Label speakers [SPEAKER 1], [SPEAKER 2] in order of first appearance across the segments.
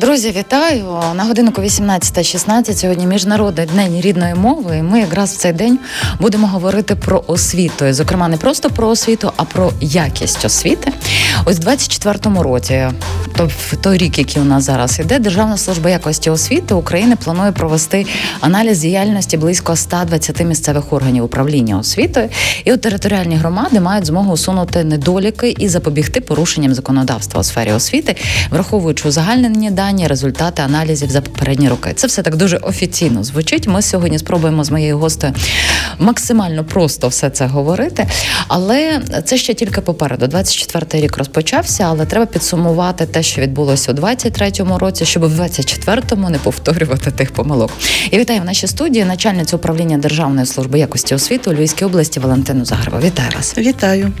[SPEAKER 1] Друзі, вітаю на годинку 18.16. Сьогодні міжнародний день рідної мови. І Ми якраз в цей день будемо говорити про освіту. І, Зокрема, не просто про освіту, а про якість освіти. Ось в 24-му році, то в той рік, який у нас зараз іде, Державна служба якості освіти України планує провести аналіз діяльності близько 120 місцевих органів управління освітою. І от територіальні громади мають змогу усунути недоліки і запобігти порушенням законодавства у сфері освіти, враховуючи узагальнені дані, результати аналізів за попередні роки. Це все так дуже офіційно звучить. Ми сьогодні спробуємо з моєю гостею максимально просто все це говорити. Але це ще тільки попереду. 24-й рік розпочався, але треба підсумувати те, що відбулося у 23-му році, щоб в 24-му не повторювати тих помилок. І вітаю в нашій студії начальницю управління Державної служби якості освіти у Львівській області Валентину Загребу. Вітаю вас.
[SPEAKER 2] Вітаю.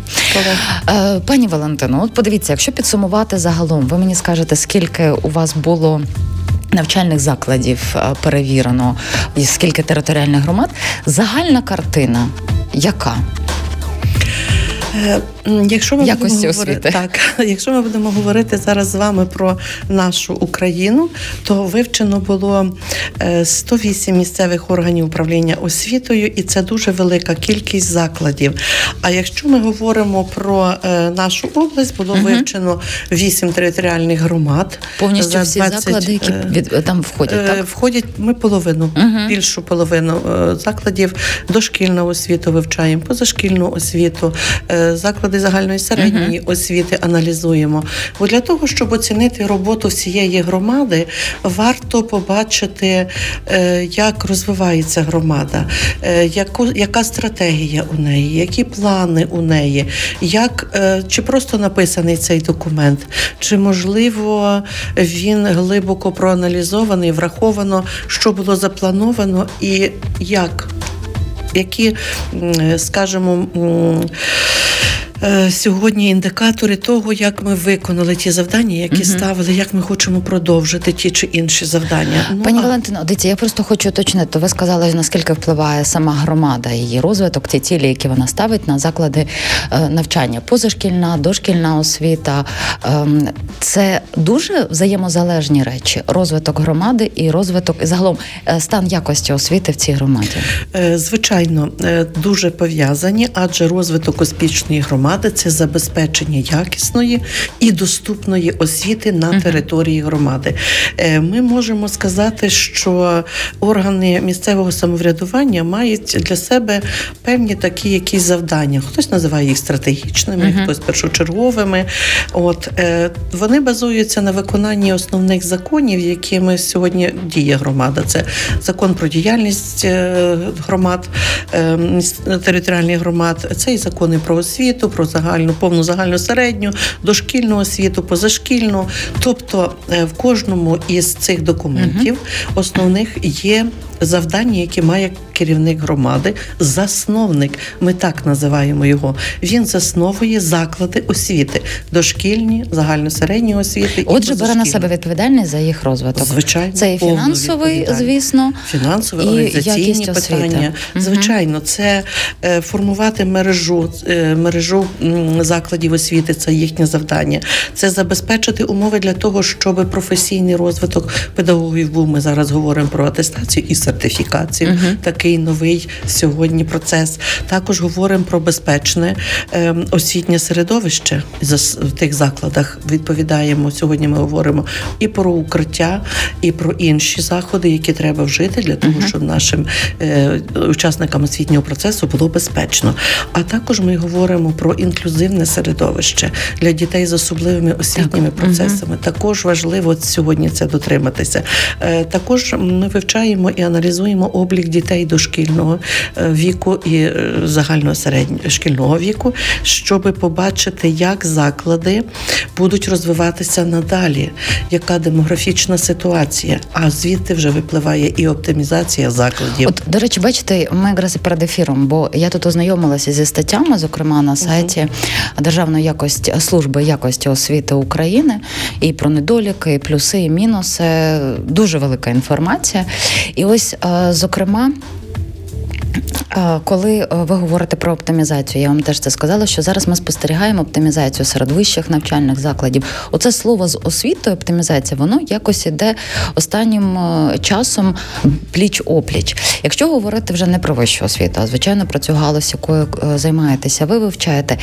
[SPEAKER 1] Е, Пані Валентино, от подивіться, якщо підсумувати загалом, ви мені скажете, скільки у вас було. Навчальних закладів е, перевірено, скільки територіальних громад. Загальна картина яка?
[SPEAKER 2] Е, Якщо ми
[SPEAKER 1] Якості
[SPEAKER 2] будемо
[SPEAKER 1] освіти.
[SPEAKER 2] говорити, так, якщо ми будемо говорити зараз з вами про нашу Україну, то вивчено було е, 108 місцевих органів управління освітою, і це дуже велика кількість закладів. А якщо ми говоримо про е, нашу область, було
[SPEAKER 1] Мгм.
[SPEAKER 2] вивчено 8 територіальних громад.
[SPEAKER 1] Повністю
[SPEAKER 2] За
[SPEAKER 1] всі заклади, які
[SPEAKER 2] е,
[SPEAKER 1] від там входять,
[SPEAKER 2] Е,
[SPEAKER 1] так?
[SPEAKER 2] Входять ми половину,
[SPEAKER 1] Мгм.
[SPEAKER 2] більшу половину е, закладів дошкільну освіту вивчаємо, позашкільну освіту, е, заклади загальної середньої освіти аналізуємо. Бо для того, щоб оцінити роботу всієї громади, варто побачити, е, як розвивається громада, е, яку, яка стратегія у неї, які плани у неї, як, е, чи просто написаний цей документ, чи можливо він глибоко проаналізований, враховано, що було заплановано і як. Які, скажімо, сьогодні індикатори того, як ми виконали ті завдання, які
[SPEAKER 1] Мгм.
[SPEAKER 2] ставили, як ми хочемо продовжити ті чи інші завдання. Ну,
[SPEAKER 1] Пані
[SPEAKER 2] а-
[SPEAKER 1] Валентино, дивіться, я просто хочу уточнити. Ви сказали, наскільки впливає сама громада, її розвиток, ті цілі, які вона ставить на заклади е, навчання, позашкільна, дошкільна освіта. Ем, це дуже взаємозалежні речі: розвиток громади і розвиток і загалом е, стан якості освіти в цій громаді.
[SPEAKER 2] Е, Звичайно, е, дуже пов'язані, адже розвиток успішної громади це забезпечення якісної і доступної освіти на території громади. Е, Ми можемо сказати, що органи місцевого самоврядування мають для себе певні такі якісь завдання. Хтось називає їх стратегічними,
[SPEAKER 1] Мгм.
[SPEAKER 2] хтось першочерговими. От е, вони базуються на виконанні основних законів, якими сьогодні діє громада. Це закон про діяльність е, громад, е, територіальних громад. Це і закони про освіту, про загальну, повну загальну середню, дошкільну освіту, позашкільну. Тобто е, в кожному із цих документів основних є завдання, які має керівник громади, засновник. Ми так називаємо його. Він засновує заклади освіти, дошкільні, загальносередні освіти.
[SPEAKER 1] Отже, бере на себе відповідальність за їх розвиток.
[SPEAKER 2] Звичайно,
[SPEAKER 1] Це і фінансовий, звісно.
[SPEAKER 2] Фінансові
[SPEAKER 1] І
[SPEAKER 2] організаційні питання.
[SPEAKER 1] Мгм.
[SPEAKER 2] Звичайно, це е, формувати мережу, е, мережу закладів освіти, це їхнє завдання. Це забезпечити умови для того, щоб професійний розвиток педагогів був. Ми зараз говоримо про атестацію і сертифікацію.
[SPEAKER 1] Мгм.
[SPEAKER 2] Такий новий сьогодні процес. Також говоримо про безпечне е, освітнє середовище зас- в тих закладах. Відповідаємо сьогодні. Ми говоримо і про укриття, і про інші заходи, які треба вжити для того,
[SPEAKER 1] Мгм.
[SPEAKER 2] щоб нашим е, учасникам освітнього процесу було безпечно. А також ми говоримо про інклюзивне середовище для дітей з особливими освітніми
[SPEAKER 1] Так.
[SPEAKER 2] процесами. Також важливо сьогодні це дотриматися. Е, Також ми вивчаємо і аналізуємо облік дітей дошкільного е, віку і е, загального середнього шкільного віку, щоб побачити, як заклади будуть розвиватися надалі, яка демографічна ситуація. А звідти вже випливає і оптимізація закладів.
[SPEAKER 1] От, до речі, бачите, ми якраз і перед ефіром, бо я тут ознайомилася зі статтями, зокрема на сайті Державної якості служби якості освіти України, і про недоліки, і плюси, і мінуси. Дуже велика інформація. І ось, е, зокрема. Е, Коли е, ви говорите про оптимізацію, я вам теж це сказала, що зараз ми спостерігаємо оптимізацію серед вищих навчальних закладів. Оце слово з освітою, оптимізація, воно якось іде останнім е, часом пліч опліч. Якщо говорити вже не про вищу освіту, а звичайно про цю галузь, якою займаєтеся, ви вивчаєте.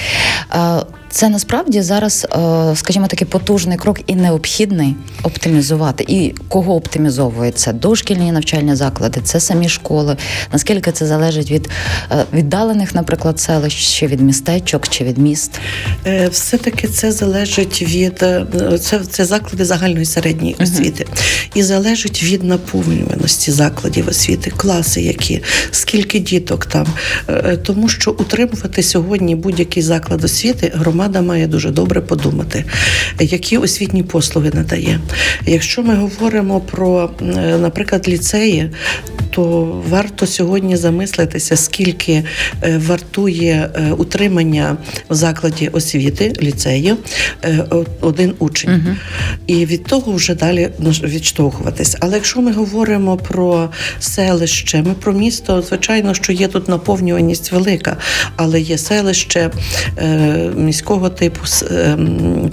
[SPEAKER 1] Це насправді зараз, скажімо, такий потужний крок і необхідний оптимізувати. І кого оптимізовується? Дошкільні навчальні заклади, це самі школи. Наскільки це залежить від е, віддалених, наприклад, селищ, чи від містечок, чи від міст?
[SPEAKER 2] Е, Все-таки це залежить від е, це, це заклади загальної середньої освіти, і залежить від наповнюваності закладів освіти, класи, які скільки діток там. Тому що утримувати сьогодні будь-який заклад освіти громада має дуже добре подумати, які освітні послуги надає. Якщо ми говоримо про, наприклад, ліцеї, то варто сьогодні замислитися, скільки е, вартує е, утримання в закладі освіти ліцею е, один учень, і від того вже далі відштовхуватись. Але якщо ми говоримо про селище, ми про місто, звичайно, що є тут наповнюваність велика, але є селище міського типу,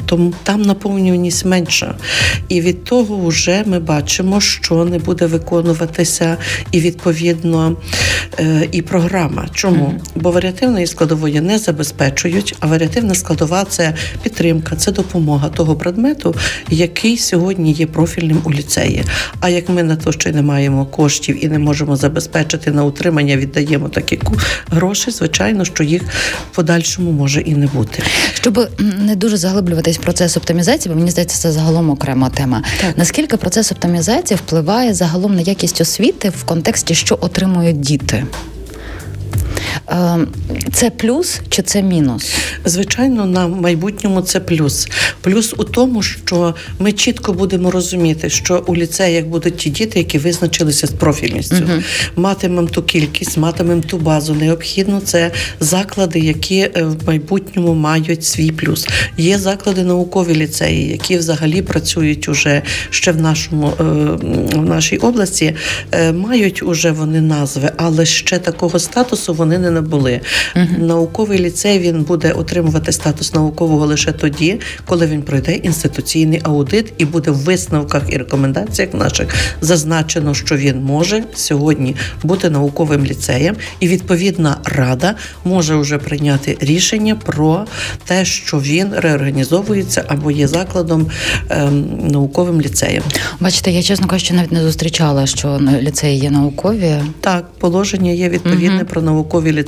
[SPEAKER 2] тому там наповнюваність менша. І від того вже ми бачимо, що не буде виконуватися і відповідно і програма. Чому? Бо варіативної складової не забезпечують, а варіативна складова це підтримка, це допомога того предмету, який сьогодні є профільним у ліцеї. А як ми на то ще не маємо коштів і не можемо забезпечити на утримання, віддаємо такі гроші, звичайно, що їх в подальшому може і не бути.
[SPEAKER 1] Щоб не дуже заглиблюватись в процес оптимізації, бо мені здається, це загалом окрема тема.
[SPEAKER 2] Так.
[SPEAKER 1] Наскільки процес оптимізації впливає загалом на якість освіти в контексті, що отримують діти? Е, Це плюс чи це мінус?
[SPEAKER 2] Звичайно, на майбутньому це плюс. Плюс у тому, що ми чітко будемо розуміти, що у ліцеях будуть ті діти, які визначилися з профільністю. Матимемо ту кількість, матимемо ту базу. Необхідно це заклади, які е, в майбутньому мають свій плюс. Є заклади наукові ліцеї, які взагалі працюють уже ще в нашому е, в нашій області, мають уже вони назви, але ще такого статусу вони не набули. Науковий ліцей він буде отримувати статус наукового лише тоді, коли він пройде інституційний аудит і буде в висновках і рекомендаціях наших зазначено, що він може сьогодні бути науковим ліцеєм, і відповідна рада може вже прийняти рішення про те, що він реорганізовується або є закладом ем, науковим ліцеєм.
[SPEAKER 1] Бачите, я чесно кажучи, навіть не зустрічала, що ліцеї є наукові.
[SPEAKER 2] Так, положення є відповідне
[SPEAKER 1] Мгм.
[SPEAKER 2] про наукові ліцеї.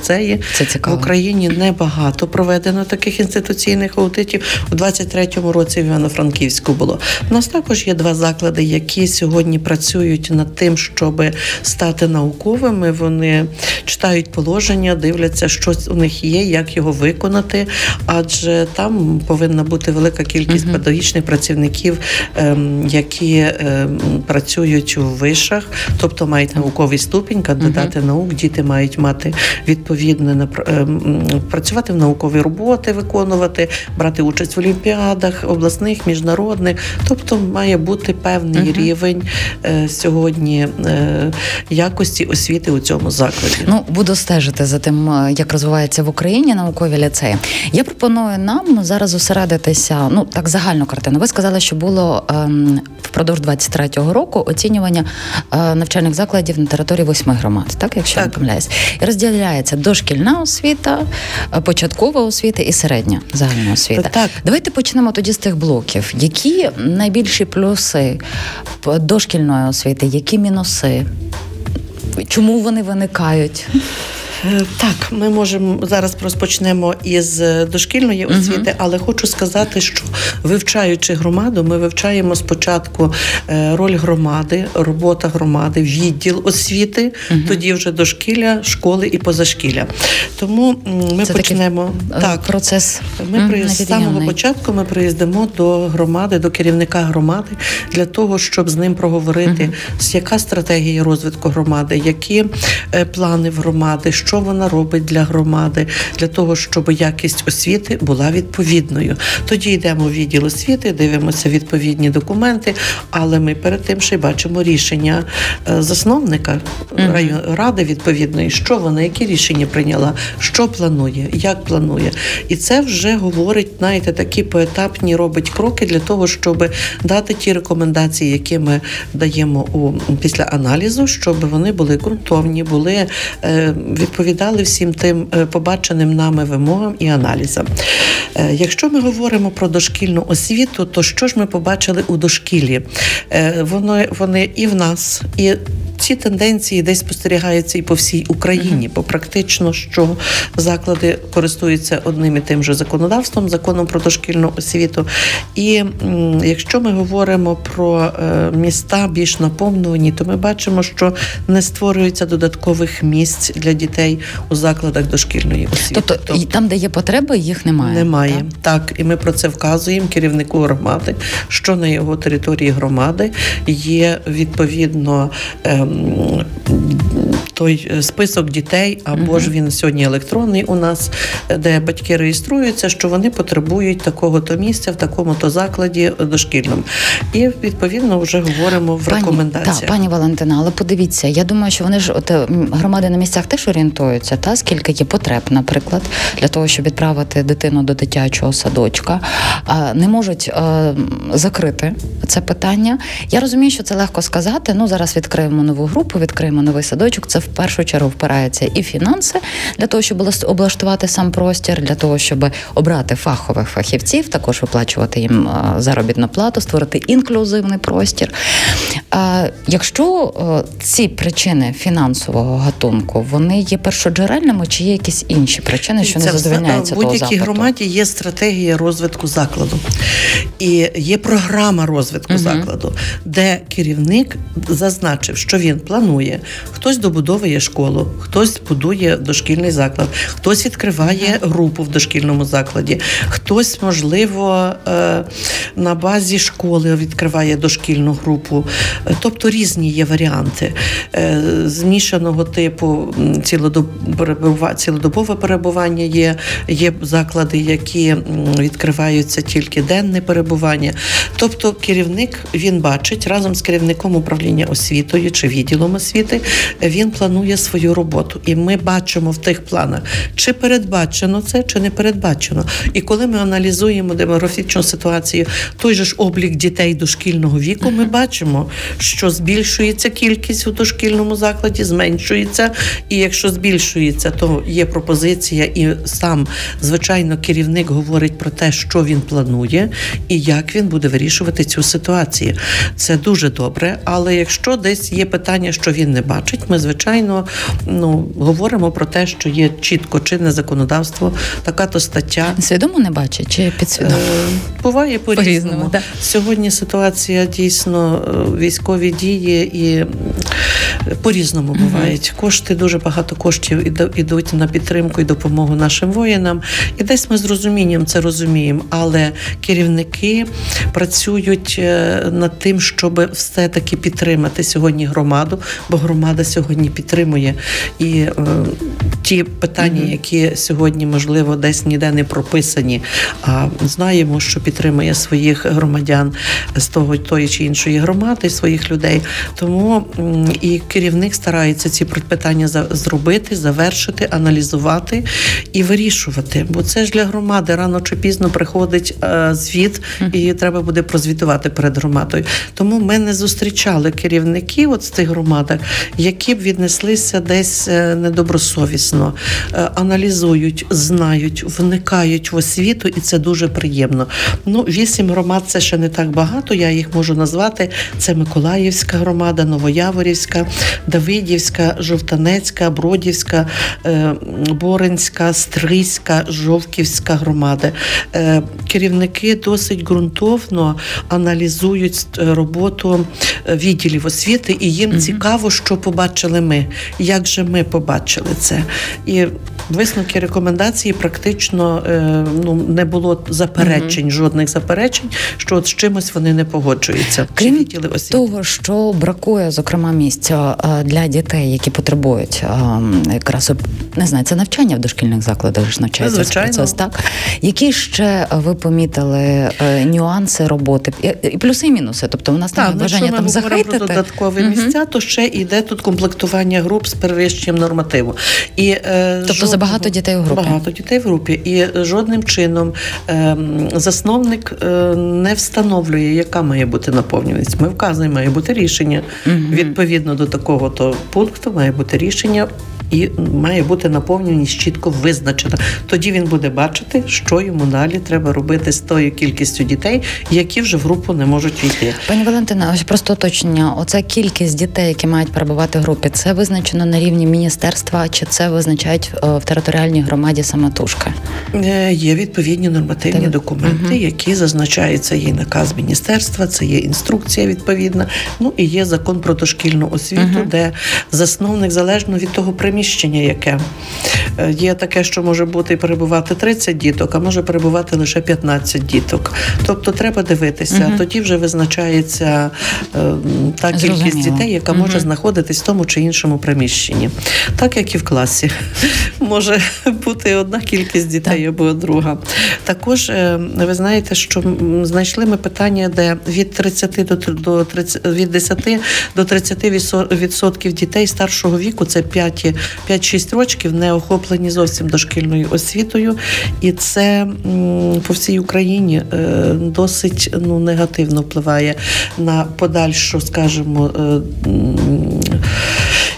[SPEAKER 1] Це цікаво.
[SPEAKER 2] В Україні небагато проведено таких інституційних аудитів. У 23-му році в Івано-Франківську було. У нас також є два заклади, які сьогодні працюють над тим, щоб стати науковими. Вони читають положення, дивляться, що у них є, як його виконати. Адже там повинна бути велика кількість педагогічних працівників, ем, які ем, працюють у вишах, тобто мають науковий ступінь, кандидати наук. Діти мають мати відповідне ем, працювати в наукові роботи, виконувати, брати участь в олімпіадах, обласних, міжнародних. Тобто має бути певний рівень е, сьогодні е, якості освіти у цьому закладі.
[SPEAKER 1] Ну, буду стежити за тим, е, як розвивається в Україні наукові ліцеї. Я пропоную нам зараз зосередитися. Ну так загальну картину. Ви сказали, що було ем, впродовж 23-го року оцінювання е, навчальних закладів на території восьми громад, так якщо я не помиляюсь, і розділяється дошкільна освіта, е, початкова освіта і середня загальна освіта.
[SPEAKER 2] Так.
[SPEAKER 1] Давайте почнемо тоді з тих блоків. Які найбільші плюси дошкільної освіти, які мінуси? Чому вони виникають?
[SPEAKER 2] Е, Так, ми можемо зараз розпочнемо із е, дошкільної освіти, але хочу сказати, що вивчаючи громаду, ми вивчаємо спочатку е, роль громади, робота громади, відділ освіти, тоді вже дошкілля, школи і позашкілля. Тому ми
[SPEAKER 1] Це
[SPEAKER 2] почнемо
[SPEAKER 1] е,
[SPEAKER 2] так.
[SPEAKER 1] процес.
[SPEAKER 2] Ми при з самого початку ми приїздимо до громади, до керівника громади для того, щоб з ним проговорити, з яка стратегія розвитку громади, які е, плани в громади, що вона робить для громади, для того, щоб якість освіти була відповідною. Тоді йдемо в відділ освіти, дивимося відповідні документи, але ми перед тим ще й бачимо рішення е, засновника район ради відповідної, що вона, які рішення прийняла, що планує, як планує. І це вже говорить, знаєте, такі поетапні робить кроки для того, щоб дати ті рекомендації, які ми даємо у після аналізу, щоб вони були ґрунтовні, були е, відповідали всім тим е, побаченим нами вимогам і аналізам. Якщо ми говоримо про дошкільну освіту, то що ж ми побачили у дошкіллі? Е, Вони, вони і в нас, і ці тенденції десь спостерігаються і по всій Україні, бо практично що заклади користуються одним і тим же законодавством, законом про дошкільну освіту. І якщо ми говоримо про е, міста більш наповнені, то ми бачимо, що не створюється додаткових місць для дітей у закладах дошкільної освіти.
[SPEAKER 1] Тобто, і там, де є потреби, їх немає.
[SPEAKER 2] Немає
[SPEAKER 1] так?
[SPEAKER 2] так? і ми про це вказуємо керівнику громади, що на його території громади є відповідно ем, той е, список дітей, або ж він сьогодні електронний у нас, де батьки реєструються, що вони потребують такого-то місця в такому-то закладі дошкільному. І відповідно вже говоримо в рекомендаціях.
[SPEAKER 1] Так, пані Валентина, але подивіться, я думаю, що вони ж от е, громади на місцях теж орієнтуються, та скільки є потреб, наприклад, для того, щоб відправити дитину до дитячого садочка, не можуть е, закрити це питання. Я розумію, що це легко сказати. Ну зараз відкриємо нову групу, відкриємо новий садочок. Це в першу чергу впирається і фінанси для того, щоб облаштувати сам простір, для того, щоб обрати фахових фахівців, також виплачувати їм заробітну плату, створити інклюзивний простір. Якщо ці причини фінансового гатунку вони є першоджерельними, чи є якісь інші причини, що не
[SPEAKER 2] Це в
[SPEAKER 1] задовольняються
[SPEAKER 2] в будь-якій громаді є стратегія розвитку закладу і є програма розвитку закладу, де керівник зазначив, що він планує. Хтось добудовує школу, хтось будує дошкільний заклад, хтось відкриває групу в дошкільному закладі, хтось, можливо, е, на базі школи відкриває дошкільну групу. Тобто різні є варіанти Е, змішаного типу цілодобове перебування є, є заклади, які відкриваються тільки денне перебування. Тобто керівник він бачить разом з керівником управління освітою чи відділом освіти, він планує свою роботу. І ми бачимо в тих планах, чи передбачено це, чи не передбачено. І коли ми аналізуємо демографічну ситуацію, той же ж облік дітей дошкільного віку, ми бачимо, що збільшується кількість у дошкільному закладі, зменшується. І якщо збільшується, то є пропозиція, і сам звичайно керівник говорить про те, що він планує і як він буде вирішувати цю ситуацію. Це дуже добре. Але якщо десь є питання, що він не бачить, ми звичайно ну говоримо про те, що є чітко чинне законодавство, така то стаття.
[SPEAKER 1] Свідомо не бачать чи підсвідомо?
[SPEAKER 2] Е, Буває
[SPEAKER 1] По-різному,
[SPEAKER 2] по-різному.
[SPEAKER 1] да.
[SPEAKER 2] Сьогодні ситуація дійсно е, військові дії і по-різному бувають. Кошти дуже багато коштів ідуть на підтримку і допомогу нашим воїнам. І десь ми з розумінням це розуміємо. Але керівники працюють е, над тим, щоб все-таки підтримати сьогодні громаду, бо громада сьогодні підтримує і е, ті питання, які сьогодні можливо десь ніде не прописані. А знаємо, що підтримує своїх громадян з того тої чи іншої громади, своїх людей. Тому і керівник старається ці питання за- зробити, завершити, аналізувати і вирішувати. Бо це ж для громади рано чи пізно приходить е, звіт, і треба буде прозвітувати перед громадою. Тому ми не зустрічали керівників от з тих громадах, які б віднеслися десь е, недобросовісно, е, аналізують, знають, вникають в освіту, і це дуже приємно. Ну, вісім громад це ще не так багато. Я їх можу назвати. Це Миколаївська громада, Новояворівська, Давидівська, Жовтанецька, Бродівська, е, Боринська, Стрийська, Жовківська громади. Керівники досить ґрунтовно аналізують роботу відділів освіти, і їм цікаво, що побачили ми, як же ми побачили це. І висновки рекомендації практично е, ну, не було заперечень, жодних заперечень, що от з чимось вони не погоджуються.
[SPEAKER 1] Крім того, що бракує, зокрема, місця е, для дітей, які потребують е, якраз не знаю, це навчання в дошкільних закладах ж навчається
[SPEAKER 2] Звичайно.
[SPEAKER 1] процес, так які ще ви помітили е, нюанси роботи і- і плюси і мінуси? Тобто у нас немає
[SPEAKER 2] ну,
[SPEAKER 1] бажання там
[SPEAKER 2] говоримо про
[SPEAKER 1] захейтити.
[SPEAKER 2] додаткові
[SPEAKER 1] Мгм.
[SPEAKER 2] Місця, то ще йде тут комплектування груп з перевищенням нормативу. І, е,
[SPEAKER 1] Тобто забагато дітей у групі?
[SPEAKER 2] Багато дітей в групі. І жодним чином е, засновник е, не встановлює, яка має бути наповнюваність. Ми вказуємо, має бути рішення.
[SPEAKER 1] Угу.
[SPEAKER 2] Відповідно до такого то пункту має бути рішення. І має бути наповненість чітко визначена. Тоді він буде бачити, що йому далі треба робити з тою кількістю дітей, які вже в групу не можуть війти.
[SPEAKER 1] Пані Валентина, ось просто уточнення. Оця кількість дітей, які мають перебувати в групі, це визначено на рівні міністерства, чи це визначають е, в територіальній громаді самотужки?
[SPEAKER 2] Е, Є відповідні нормативні
[SPEAKER 1] Так.
[SPEAKER 2] документи,
[SPEAKER 1] Мгм.
[SPEAKER 2] які зазначаються. Є наказ міністерства, це є інструкція відповідна. Ну і є закон про дошкільну освіту,
[SPEAKER 1] Мгм.
[SPEAKER 2] де засновник залежно від того приміщення, яке Е, є таке, що може бути і перебувати 30 діток, а може перебувати лише 15 діток. Тобто треба дивитися.
[SPEAKER 1] Мгм.
[SPEAKER 2] Тоді вже визначається е, та кількість
[SPEAKER 1] Зрозуміло.
[SPEAKER 2] дітей, яка
[SPEAKER 1] Мгм.
[SPEAKER 2] може знаходитись в тому чи іншому приміщенні, так як і в класі. Може бути одна кількість дітей або друга. Також е, ви знаєте, що знайшли ми питання, де від 30 до до 30, від 10 до 30 відсо- відсотків дітей старшого віку, це 5, 5-6 років, не охоплені зовсім дошкільною освітою, і це по всій Україні е, досить ну негативно впливає на подальшу, скажімо. е,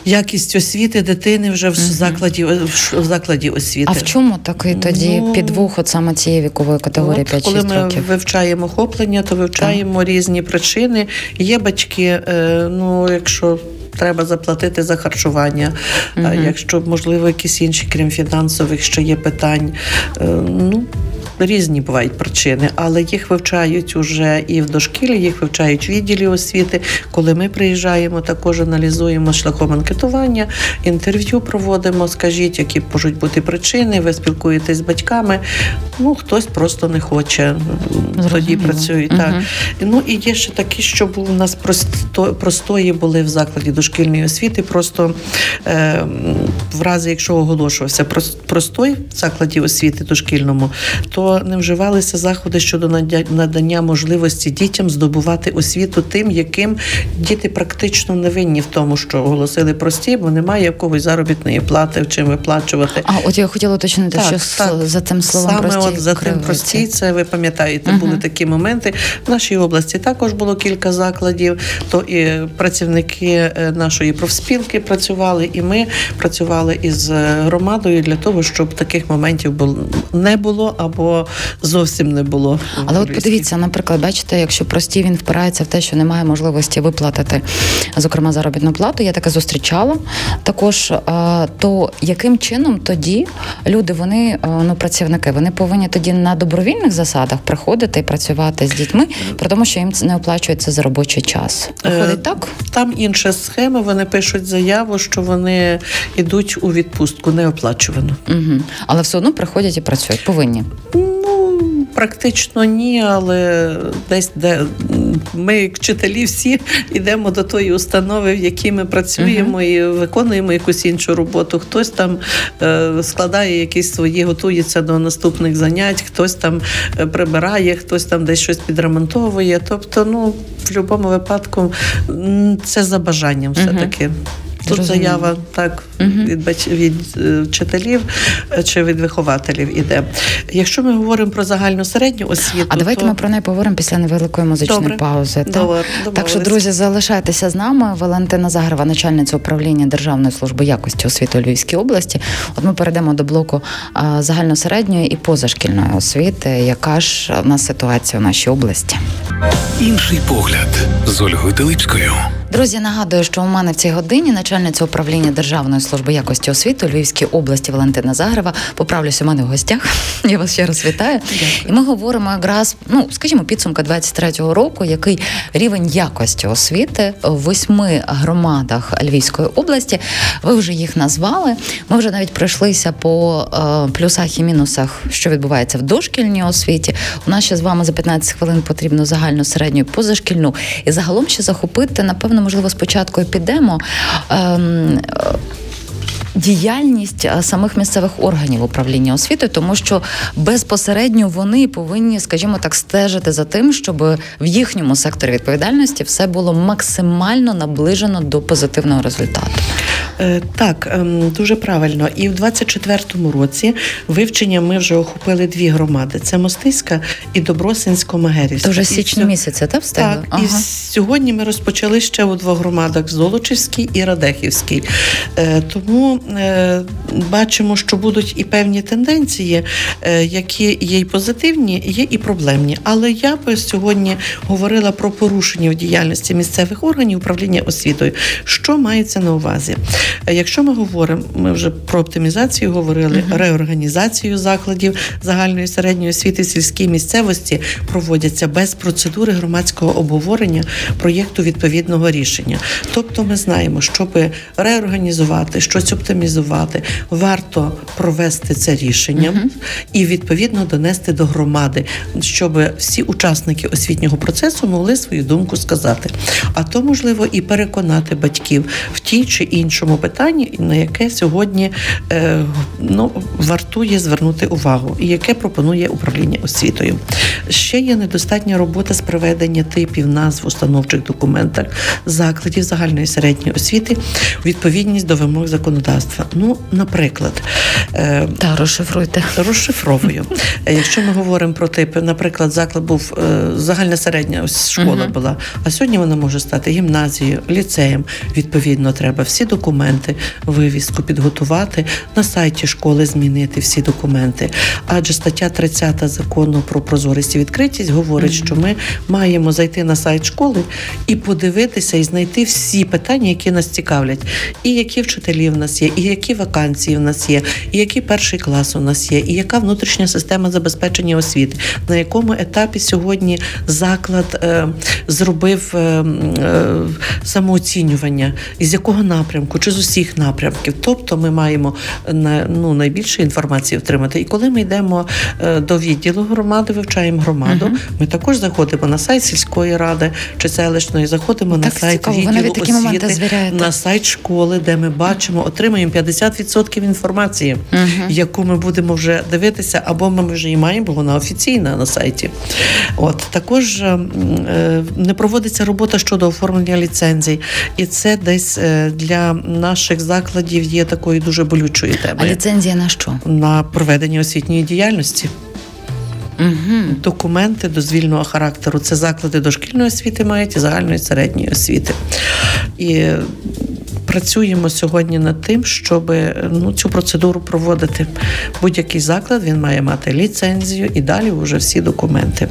[SPEAKER 2] Якість освіти дитини вже в закладі в ш- в закладі освіти.
[SPEAKER 1] А в чому такий тоді
[SPEAKER 2] Ну,
[SPEAKER 1] підвох от саме цієї вікової категорії
[SPEAKER 2] От, коли
[SPEAKER 1] 5-6
[SPEAKER 2] ми
[SPEAKER 1] років?
[SPEAKER 2] вивчаємо охоплення, то вивчаємо різні причини. Є батьки, е, ну якщо. Треба заплатити за харчування,
[SPEAKER 1] Mm-hmm.
[SPEAKER 2] якщо можливо якісь інші, крім фінансових, ще є питань. Е, Ну різні бувають причини, але їх вивчають уже і в дошкілі, їх вивчають в відділі освіти. Коли ми приїжджаємо, також аналізуємо шляхом анкетування, інтерв'ю проводимо. Скажіть, які можуть бути причини. Ви спілкуєтесь з батьками. Ну хтось просто не хоче м, тоді
[SPEAKER 1] Зрозуміло.
[SPEAKER 2] працюють.
[SPEAKER 1] Мгм.
[SPEAKER 2] Так ну і є ще такі, що був у нас просто простої були в закладі дошкільної освіти. Просто е, в разі, якщо оголошувався прос- простой в закладі освіти дошкільному, то не вживалися заходи щодо надання можливості дітям здобувати освіту тим, яким діти практично не винні в тому, що оголосили прості, бо немає в когось заробітної плати, чим виплачувати.
[SPEAKER 1] А от я хотіла уточнити, що с- за цим словом
[SPEAKER 2] Саме
[SPEAKER 1] прості
[SPEAKER 2] от за тим прості, це ви пам'ятаєте,
[SPEAKER 1] Мгм.
[SPEAKER 2] були такі моменти. В нашій області також було кілька закладів. То і працівники е, нашої профспілки працювали, і ми працювали із е, громадою для того, щоб таких моментів бул- не було або зовсім не було.
[SPEAKER 1] Але от подивіться, наприклад, бачите, якщо прості він впирається в те, що немає можливості виплатити, зокрема, заробітну плату, я таке зустрічала. Також е, то яким чином тоді люди, вони е, ну працівники, вони повинні тоді на добровільних засадах приходити і працювати з дітьми, при тому, що їм не оплачується за робочий час. Виходить
[SPEAKER 2] Е,
[SPEAKER 1] так?
[SPEAKER 2] Там інша схема. Вони пишуть заяву, що вони йдуть у відпустку неоплачувану.
[SPEAKER 1] Угу. Але все одно приходять і працюють, повинні.
[SPEAKER 2] Практично ні, але десь де ми, як вчителі, всі йдемо до тої установи, в якій ми працюємо і виконуємо якусь іншу роботу. Хтось там е, складає якісь свої, готується до наступних занять, хтось там е, прибирає, хтось там десь щось підремонтовує. Тобто, ну, в будь-якому випадку це за бажанням все-таки. Тут
[SPEAKER 1] Зрозуміло.
[SPEAKER 2] заява так від бач- від е, вчителів е, чи від вихователів іде. Якщо ми говоримо про загальну середню освіту,
[SPEAKER 1] А давайте
[SPEAKER 2] то...
[SPEAKER 1] ми про неї поговоримо після невеликої музичної
[SPEAKER 2] Добре.
[SPEAKER 1] паузи. так?
[SPEAKER 2] Добре,
[SPEAKER 1] Так що, друзі, залишайтеся з нами. Валентина Загарова, начальниця управління Державної служби якості освіти у Львівській області. От ми перейдемо до блоку загальносередньої і позашкільної освіти. Яка ж в нас ситуація у нашій області?
[SPEAKER 3] Інший погляд з Ольгою Телипською.
[SPEAKER 1] Друзі, нагадую, що у мене в цій годині начальниця управління Державної служби якості освіти у Львівській області Валентина Загрева. Поправлюся у мене в гостях. Я вас ще раз вітаю. І ми говоримо якраз, ну скажімо, підсумка 23-го року, який рівень якості освіти в восьми громадах Львівської області. Ви вже їх назвали. Ми вже навіть пройшлися по е, плюсах і мінусах, що відбувається в дошкільній освіті. У нас ще з вами за 15 хвилин потрібно загальну середню позашкільну і загалом ще захопити, напевно, можливо, спочатку і підемо. Ем, Um, діяльність е, самих місцевих органів управління освітою, тому що безпосередньо вони повинні, скажімо так, стежити за тим, щоб в їхньому секторі відповідальності все було максимально наближено до позитивного результату.
[SPEAKER 2] Е, так, ем, дуже правильно. І в 24-му році вивчення ми вже охопили дві громади: це Мостиська і Добросинсько-Магерівська.
[SPEAKER 1] Це вже
[SPEAKER 2] І
[SPEAKER 1] місяця, та встигли?
[SPEAKER 2] Так,
[SPEAKER 1] Ага.
[SPEAKER 2] і сьогодні ми розпочали ще у двох громадах Золочівській і Радехівській. Е, тому бачимо, що будуть і певні тенденції, е, які є і позитивні, є і проблемні. Але я би сьогодні говорила про порушення в діяльності місцевих органів управління освітою. Що мається на увазі? Е, Якщо ми говоримо, ми вже про оптимізацію говорили, реорганізацію закладів загальної середньої освіти в сільській місцевості проводяться без процедури громадського обговорення проєкту відповідного рішення. Тобто, ми знаємо, щоб реорганізувати, щось оптимізувати, варто провести це рішення і відповідно донести до громади, щоб всі учасники освітнього процесу могли свою думку сказати. А то можливо і переконати батьків в тій чи іншому питанні, на яке сьогодні е, ну, вартує звернути увагу, і яке пропонує управління освітою. Ще є недостатня робота з приведення типів назв в установчих документах закладів загальної середньої освіти відповідність до вимог законодавства. Ну, наприклад, е,
[SPEAKER 1] Та розшифруйте.
[SPEAKER 2] Розшифровую. Якщо ми говоримо про типи, наприклад, заклад був е, загальна середня школа
[SPEAKER 1] Мгм.
[SPEAKER 2] була, а сьогодні вона може стати гімназією, ліцеєм. Відповідно, треба всі документи, вивіску підготувати на сайті школи, змінити всі документи. Адже стаття 30 закону про прозорість і відкритість говорить, що ми маємо зайти на сайт школи і подивитися і знайти всі питання, які нас цікавлять, і які вчителі в нас є, і які вакансії в нас є, і який перший клас у нас є, і яка внутрішня система забезпечення освіти, на якому етапі сьогодні заклад е, зробив е, е, самооцінювання, і з якого напрямку, чи з усіх напрямків. Тобто ми маємо на, ну, найбільше інформації отримати. І коли ми йдемо е, до відділу громади, вивчаємо громаду,
[SPEAKER 1] Мгм.
[SPEAKER 2] ми також заходимо на сайт сільської ради чи селищної, заходимо на сайт
[SPEAKER 1] цікаво,
[SPEAKER 2] відділу освіти, на сайт школи, де ми бачимо, отримуємо 50% інформації,
[SPEAKER 1] Мгм.
[SPEAKER 2] яку ми будемо вже дивитися, або ми вже її маємо, бо вона офіційна на сайті. От також е, не проводиться робота щодо оформлення ліцензій, і це десь е, для наших закладів є такою дуже болючою темою.
[SPEAKER 1] А ліцензія на що?
[SPEAKER 2] На проведення освітньої діяльності
[SPEAKER 1] Угу.
[SPEAKER 2] документи дозвільного характеру. Це заклади дошкільної освіти мають і загальної середньої освіти. І працюємо сьогодні над тим, щоб ну, цю процедуру проводити. Будь-який заклад він має мати ліцензію і далі вже всі документи.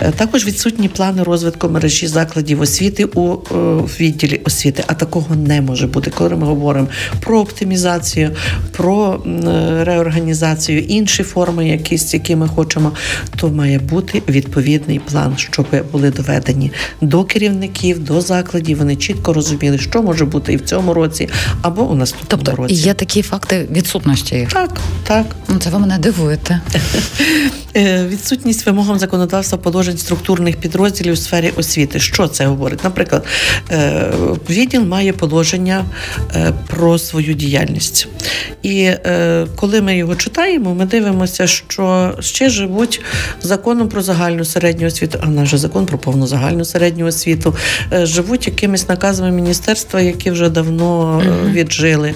[SPEAKER 2] Е, Також відсутні плани розвитку мережі закладів освіти у е, відділі освіти, а такого не може бути. Коли ми говоримо про оптимізацію, про е, реорганізацію, інші форми, якісь, які ми хочемо, то має бути відповідний план, щоб були доведені до керівників, до закладів. Вони чітко розуміли, що може бути і в цьому році, або у наступному
[SPEAKER 1] Тобто
[SPEAKER 2] році.
[SPEAKER 1] є такі факти відсутності їх.
[SPEAKER 2] Так, так.
[SPEAKER 1] Ну, Це ви мене дивуєте.
[SPEAKER 2] Е, Відсутність вимогам законодавства положень структурних підрозділів у сфері освіти. Що це говорить? Наприклад, е, відділ має положення е, про свою діяльність. І коли ми його читаємо, ми дивимося, що ще живуть законом про загальну середню освіту, а наш закон про повну загальну середню освіту, живуть якимись наказами міністерства, які вже давно е, віджили,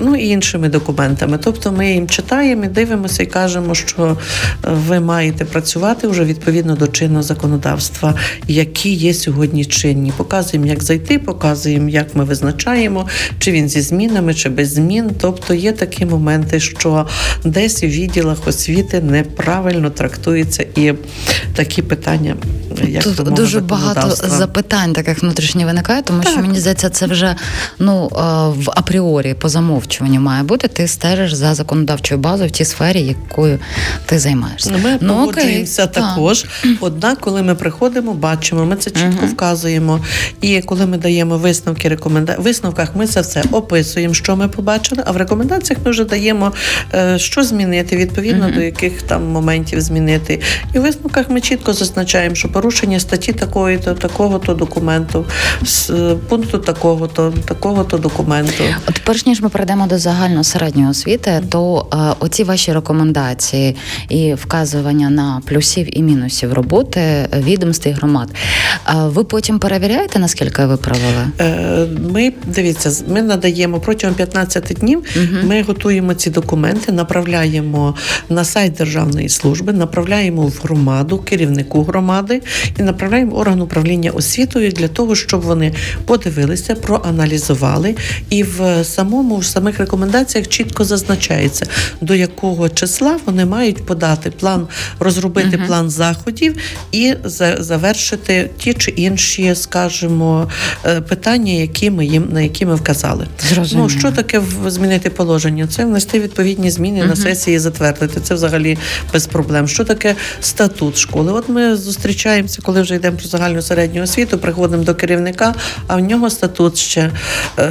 [SPEAKER 2] ну і іншими документами. Тобто ми їм читаємо, і дивимося і кажемо, що е, ви маєте працювати вже відповідно до чинного законодавства, які є сьогодні чинні. Показуємо, як зайти, показуємо, як ми визначаємо, чи він зі змінами, чи без змін. Тобто є такі моменти, що десь у відділах освіти неправильно трактуються і такі питання, як
[SPEAKER 1] Тут дуже багато запитань таких внутрішніх виникає, тому що
[SPEAKER 2] Так.
[SPEAKER 1] мені здається, це вже ну е, в апріорі по замовчуванню має бути. Ти стежиш за законодавчою базою в тій сфері, якою ти займаєшся.
[SPEAKER 2] Звичайно, ми
[SPEAKER 1] Ну, окей,
[SPEAKER 2] погоджуємося
[SPEAKER 1] так.
[SPEAKER 2] також. Однак, коли ми приходимо, бачимо, ми це чітко
[SPEAKER 1] Мгм.
[SPEAKER 2] вказуємо. І коли ми даємо висновки, рекомендації, висновках ми це все описуємо, що ми побачили. А в рекомендаціях ми вже даємо, е, що змінити, відповідно
[SPEAKER 1] Мгм.
[SPEAKER 2] до яких там моментів змінити. І в висновках ми чітко зазначаємо, що порушення статті такої, то такого то документу, е, пункту такого, то такого то документу.
[SPEAKER 1] От перш ніж ми перейдемо до загально середньої освіти, то е, оці ваші рекомендації і вказування на плюсів і мінусів роботи відомств і громад. е, ви потім перевіряєте, наскільки ви провели?
[SPEAKER 2] Е, Ми дивіться, ми надаємо протягом 15 днів.
[SPEAKER 1] Мгм.
[SPEAKER 2] Ми готуємо ці документи, направляємо на сайт державної служби, направляємо в громаду, керівнику громади і направляємо орган управління освітою для того, щоб вони подивилися, проаналізували. І в самому в самих рекомендаціях чітко зазначається, до якого числа вони мають подати план, розробити
[SPEAKER 1] Мгм.
[SPEAKER 2] план заходів і за- завершити ті чи інші, скажімо, е, питання, які ми їм на які ми вказали.
[SPEAKER 1] Зрозуміло.
[SPEAKER 2] Ну що таке змінити положення? Це внести відповідні зміни
[SPEAKER 1] Мгм.
[SPEAKER 2] на сесії, затвердити. Це взагалі без проблем. Що таке статут школи? От ми зустрічаємося, коли вже йдемо про загальну середню освіту, приходимо до керівника, а в нього статут ще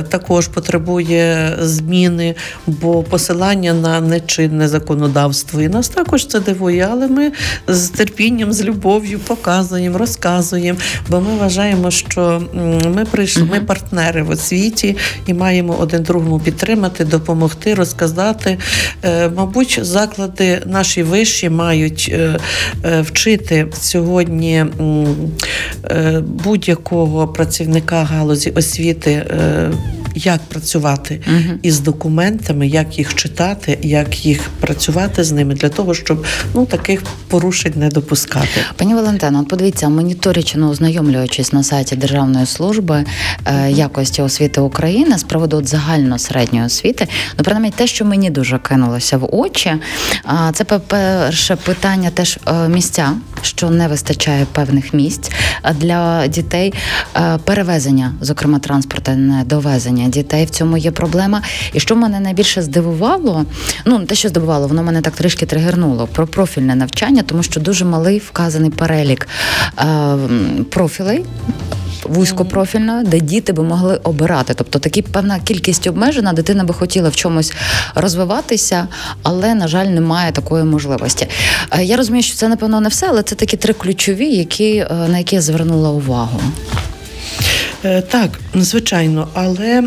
[SPEAKER 2] також потребує зміни, бо посилання на нечинне законодавство. І нас також це дивує, але ми з терпінням, з любов'ю показуємо, розказуємо, бо ми вважаємо, що ми прийшли, ми партнери в освіті і маємо один другому підтримати, допомогти, розказати. Е, Мабуть, заклади наші вищі мають е, е, вчити сьогодні е, будь-якого працівника галузі освіти. Як працювати
[SPEAKER 1] Мгм.
[SPEAKER 2] із документами, як їх читати, як їх працювати з ними для того, щоб ну таких порушень не допускати.
[SPEAKER 1] Пані Валентино, от подивіться, моніторячи, ну, ознайомлюючись на сайті Державної служби е, якості освіти України з приводу от загально середньої освіти, ну принаймні те, що мені дуже кинулося в очі, а, це пе- перше питання, теж е, місця, що не вистачає певних місць для дітей, е, перевезення, зокрема транспортне довезення дітей. В цьому є проблема. І що мене найбільше здивувало, ну не те, що здивувало, воно мене так трішки тригернуло про профільне навчання, тому що дуже малий вказаний перелік е, профілей. Вузькопрофільно, де діти би могли обирати, тобто такі певна кількість обмежена, дитина би хотіла в чомусь розвиватися, але на жаль, немає такої можливості. Е, Я розумію, що це напевно не все, але це такі три ключові, які е, на які я звернула увагу.
[SPEAKER 2] Е, Так, звичайно, але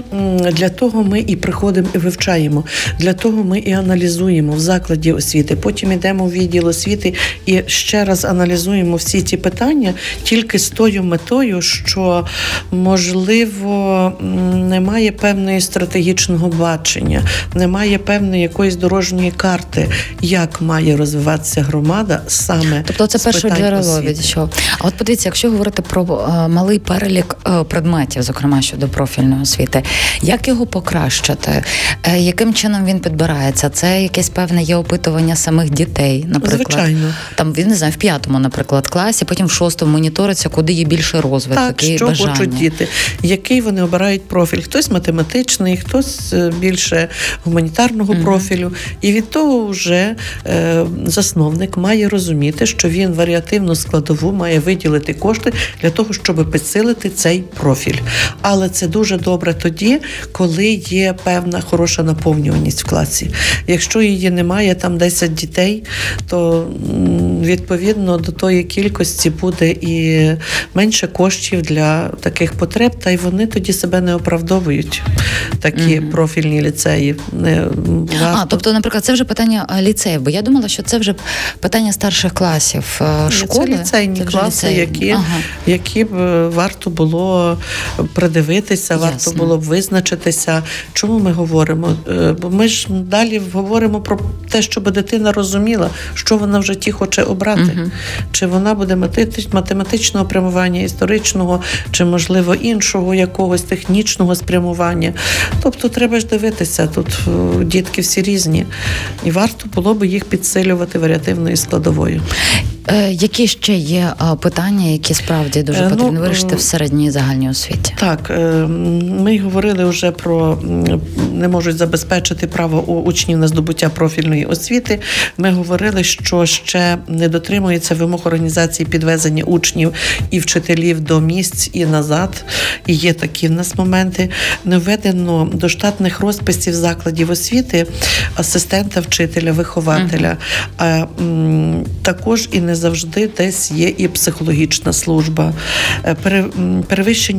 [SPEAKER 2] для того ми і приходимо і вивчаємо. Для того ми і аналізуємо в закладі освіти. Потім йдемо в відділ освіти і ще раз аналізуємо всі ці питання тільки з тою метою, що можливо немає певної стратегічного бачення, немає певної якоїсь дорожньої карти, як має розвиватися громада саме.
[SPEAKER 1] Тобто це перше джерело від чого. А от подивіться, якщо говорити про е, малий перелік е, предметів, зокрема щодо профільної освіти, як його покращити? Е, яким чином він підбирається? Це якесь певне є опитування самих дітей, наприклад.
[SPEAKER 2] Звичайно.
[SPEAKER 1] Там він не знаю, в п'ятому, наприклад, класі, потім в шостому моніториться, куди є більше розвиток
[SPEAKER 2] Так,
[SPEAKER 1] і
[SPEAKER 2] що
[SPEAKER 1] бажання.
[SPEAKER 2] хочуть діти, який вони обирають профіль. Хтось математичний, хтось е, більше гуманітарного
[SPEAKER 1] Мгм.
[SPEAKER 2] профілю. І від того вже е, засновник має розуміти, що він варіативну складову має виділити кошти для того, щоб підсилити цей профіль. Але це дуже добре тоді, коли є певна хороша наповнюваність в класі. Якщо її немає, там 10 дітей, то відповідно до тої кількості буде і менше коштів для таких потреб, та й вони тоді себе не оправдовують. Такі
[SPEAKER 1] Мгм.
[SPEAKER 2] профільні ліцеї. Не
[SPEAKER 1] А, тобто, наприклад, це вже питання ліцеїв, бо я думала, що це вже питання старших класів е, школи.
[SPEAKER 2] Це ліцейні
[SPEAKER 1] Це
[SPEAKER 2] класи,
[SPEAKER 1] ліцеї.
[SPEAKER 2] які,
[SPEAKER 1] Ага.
[SPEAKER 2] які б варто було придивитися, варто
[SPEAKER 1] Ясно.
[SPEAKER 2] було б визначитися. Чому ми говоримо? Е, Бо ми ж далі говоримо про те, щоб дитина розуміла, що вона в житті хоче обрати.
[SPEAKER 1] Мгм.
[SPEAKER 2] Чи вона буде математи- математичного прямування, історичного, чи, можливо, іншого якогось технічного спрямування. Тобто треба ж дивитися, тут е, дітки всі різні, і варто було би їх підсилювати варіативною складовою.
[SPEAKER 1] Е, Які ще є питання, які справді дуже
[SPEAKER 2] ну,
[SPEAKER 1] потрібно вирішити
[SPEAKER 2] е,
[SPEAKER 1] в середній і освіті?
[SPEAKER 2] Так, е, ми говорили вже про не можуть забезпечити право учнів на здобуття профільної освіти. Ми говорили, що ще не дотримується вимог організації підвезення учнів і вчителів до місць і назад. І є такі в нас моменти. Не введено до штатних розписів закладів освіти асистента вчителя, вихователя. А м, також і не завжди десь є і психологічна служба. Е,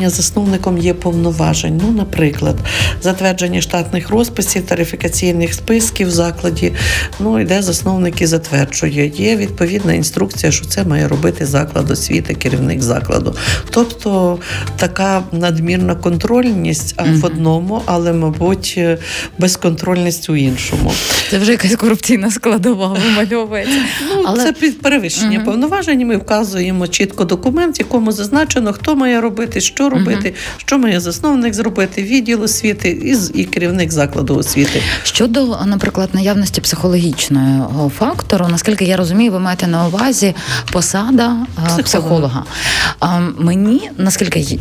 [SPEAKER 2] перевищення засновником є повноважень. Ну, наприклад, затвердження штатних розписів, тарифікаційних списків в закладі. Ну, йде засновник і затверджує. Є відповідна інструкція, що це має робити заклад освіти, керівник закладу. Тобто така надмірна контрольність а в одному, але, мабуть, безконтрольність у іншому.
[SPEAKER 1] Це вже якась корупційна складова вимальовується.
[SPEAKER 2] Ну, але... Це перевищення угу. повноважень. Ми вказуємо чітко документ, в якому зазначено, хто має робити, що робити, угу. що має засновник зробити, відділ освіти і, і керівник закладу освіти.
[SPEAKER 1] Щодо, наприклад, наявності психологічного фактору, наскільки я розумію, ви маєте на увазі посада психолога. психолога. А мені наскільки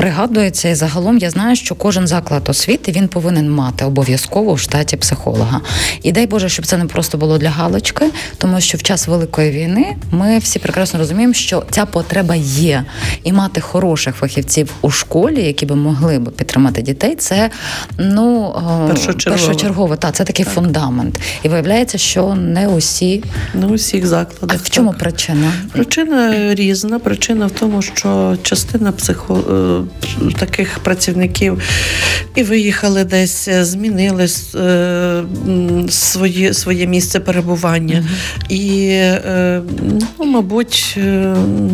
[SPEAKER 1] пригадується, і загалом я знаю, що кожен заклад освіти він повинен мати обов'язково в штаті психолога. І дай Боже, щоб це не просто було для галочки, тому що в час великої війни ми всі прекрасно розуміємо, що ця потреба є, і мати хороших фахівців у школі, які би могли б підтримати дітей, це ну першочергово. першочергово. Та це такий так. фундамент. І виявляється, що не усі
[SPEAKER 2] не усіх закладах.
[SPEAKER 1] А в чому так. причина?
[SPEAKER 2] Причина різна. Причина в тому, що частина психо е, таких працівників і виїхали десь, змінили е, своє своє місце перебування. І, е, ну, мабуть,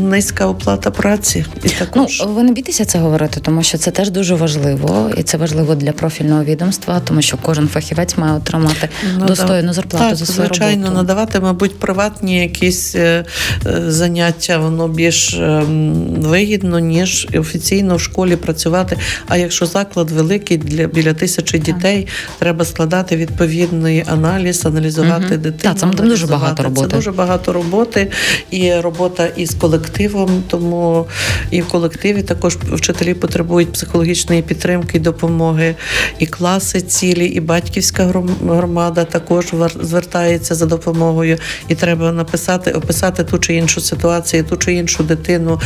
[SPEAKER 2] низька оплата праці. І також...
[SPEAKER 1] Ну, ви не бійтеся це говорити, тому що це теж дуже важливо, і це важливо для профільного відомства, тому що кожен фахівець має отримати ну, достойну зарплату
[SPEAKER 2] так,
[SPEAKER 1] за свою
[SPEAKER 2] звичайно,
[SPEAKER 1] роботу.
[SPEAKER 2] надавати, мабуть, приватні якісь е, е, заняття, воно більш ем, вигідно, ніж офіційно в школі працювати. А якщо заклад великий для біля тисячі дітей, треба складати відповідний аналіз, аналізувати угу. дитину.
[SPEAKER 1] Так, це дуже багато роботи.
[SPEAKER 2] Це дуже багато роботи і робота із колективом, тому і в колективі також вчителі потребують психологічної підтримки і допомоги, і класи цілі, і батьківська громада також звертається за допомогою, і треба написати, описати ту чи іншу ситуацію, ту чи іншу дитину.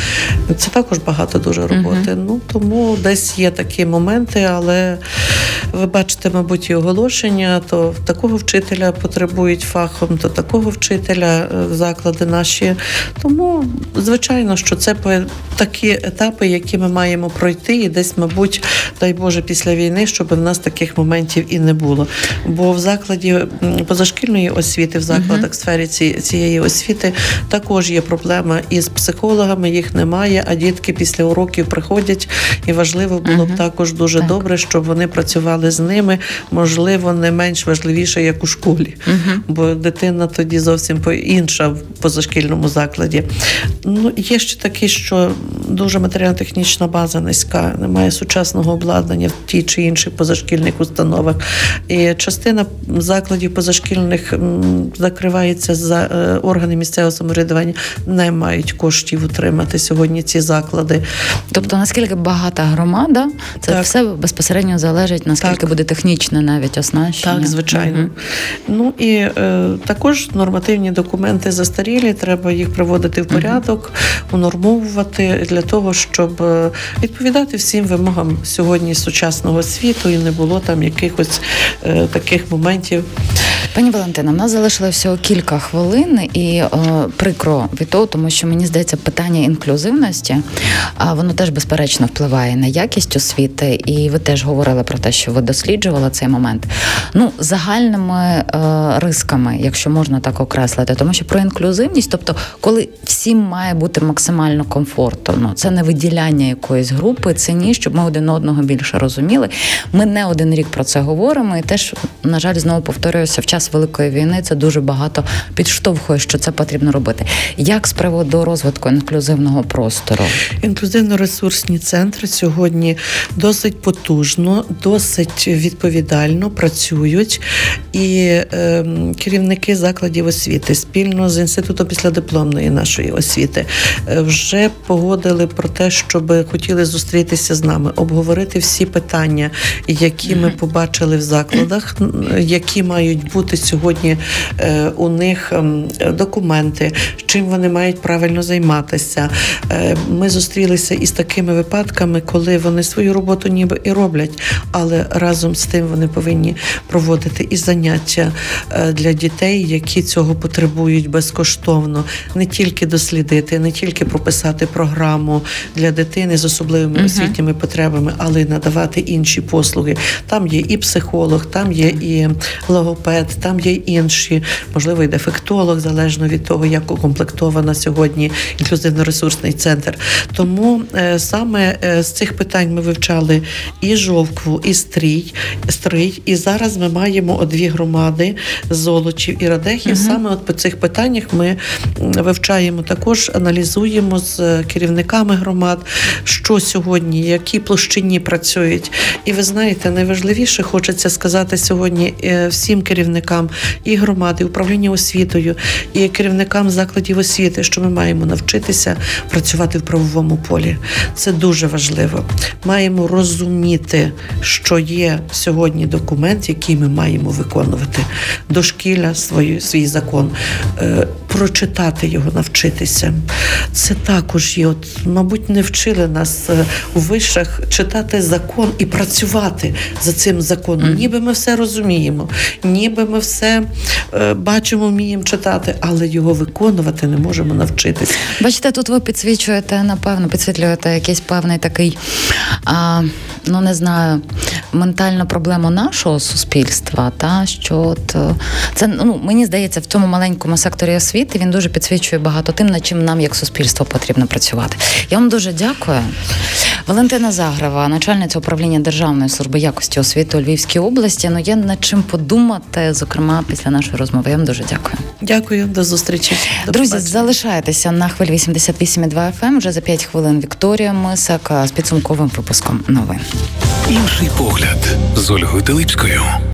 [SPEAKER 2] Це також багато дуже роботи. uh Ну тому десь є такі моменти, але ви бачите, мабуть, і оголошення, то такого вчителя потребують фахом, то такого вчителя е, заклади наші. Тому, звичайно, що це такі етапи, які ми маємо пройти, і десь, мабуть, дай Боже, після війни, щоб в нас таких моментів і не було. Бо в закладі позашкільної освіти, в закладах в сфері цієї освіти також є проблема із психологами, їх немає, а дітки після уроків приходять, і важливо було б також дуже так. добре, щоб вони працювали з ними, можливо, не менш важливіше, як у школі, бо дитина тоді зовсім інша в позашкільному закладі. Ну, Є ще такі, що дуже матеріально-технічна база низька, немає сучасного обладнання в тій чи інших позашкільних установах. І частина закладів позашкільних закривається за е, органи місцевого самоврядування, не мають коштів утримати сьогодні ці заклади.
[SPEAKER 1] Тобто, наскільки багата громада, це так. все безпосередньо залежить, наскільки так. буде технічне навіть оснащення.
[SPEAKER 2] Так, звичайно. Угу. Ну і е, також нормативні документи застарілі, треба їх приводити в порядок, угу. унормовувати для того, щоб е, відповідати всім вимогам сьогодні сучасного світу і не було там якихось е, таких моментів.
[SPEAKER 1] Пані Валентина, в нас залишилося всього кілька хвилин, і е, прикро від того, тому що мені здається, питання інклюзивності, а воно теж безперечно впливає на якість освіти, і ви теж говорили про те, що ви досліджували цей момент. Ну, загальними е, рисками, якщо можна так окреслити, тому що про інклюзивність, тобто, коли всім має бути максимально комфортно, це не виділяння якоїсь групи, це ні, щоб ми один одного більше розуміли. Ми не один рік про це говоримо, і теж, на жаль, знову повторююся в час час великої війни це дуже багато підштовхує, що це потрібно робити. Як з приводу розвитку інклюзивного простору?
[SPEAKER 2] Інклюзивно-ресурсні центри сьогодні досить потужно, досить відповідально працюють, і е, керівники закладів освіти спільно з інститутом післядипломної нашої освіти е, вже погодили про те, щоб хотіли зустрітися з нами, обговорити всі питання, які ми побачили в закладах, які мають бути сьогодні е, у них ем, документи, чим вони мають правильно займатися. Е, ми зустрілися із такими випадками, коли вони свою роботу ніби і роблять, але разом з тим вони повинні проводити і заняття е, для дітей, які цього потребують безкоштовно, не тільки дослідити, не тільки прописати програму для дитини з особливими uh-huh. освітніми потребами, але й надавати інші послуги. Там є і психолог, там є і логопед, там є інші, можливо, і дефектолог, залежно від того, як укомплектована сьогодні інклюзивно-ресурсний центр. Тому е, саме е, з цих питань ми вивчали і жовкву, і стрій, стрий. І зараз ми маємо дві громади золочів і радехів. Угу. Саме от по цих питаннях ми вивчаємо також, аналізуємо з керівниками громад, що сьогодні, які площині працюють. І ви знаєте, найважливіше хочеться сказати сьогодні е, всім керівникам і громади, управління освітою, і керівникам закладів освіти, що ми маємо навчитися працювати в правовому полі. Це дуже важливо. Маємо розуміти, що є сьогодні документ, який ми маємо виконувати. Дошкілля свій, свій закон, е, прочитати його, навчитися. Це також є. От, мабуть, не вчили нас е, у вишах читати закон і працювати за цим законом. Ніби ми все розуміємо, ніби ми все е, бачимо, вміємо читати, але його виконувати не можемо навчитися.
[SPEAKER 1] Бачите, тут ви підсвічуєте, напевно, підсвітлюєте якийсь певний такий, а, ну не знаю, ментальну проблему нашого суспільства. Та що от е, це ну мені здається, в цьому маленькому секторі освіти він дуже підсвічує багато тим, над чим нам як суспільство потрібно працювати. Я вам дуже дякую. Валентина Загрева, начальниця управління Державної служби якості освіти у Львівській області. Ну є над чим подумати, зокрема після нашої розмови. Я вам дуже дякую.
[SPEAKER 2] Дякую, до зустрічі.
[SPEAKER 1] До Друзі, побачення. залишайтеся на хвилі 88,2 FM. Ем. Вже за 5 хвилин Вікторія Мисак з підсумковим випуском новин.
[SPEAKER 3] Інший погляд з Ольгою Теличкою.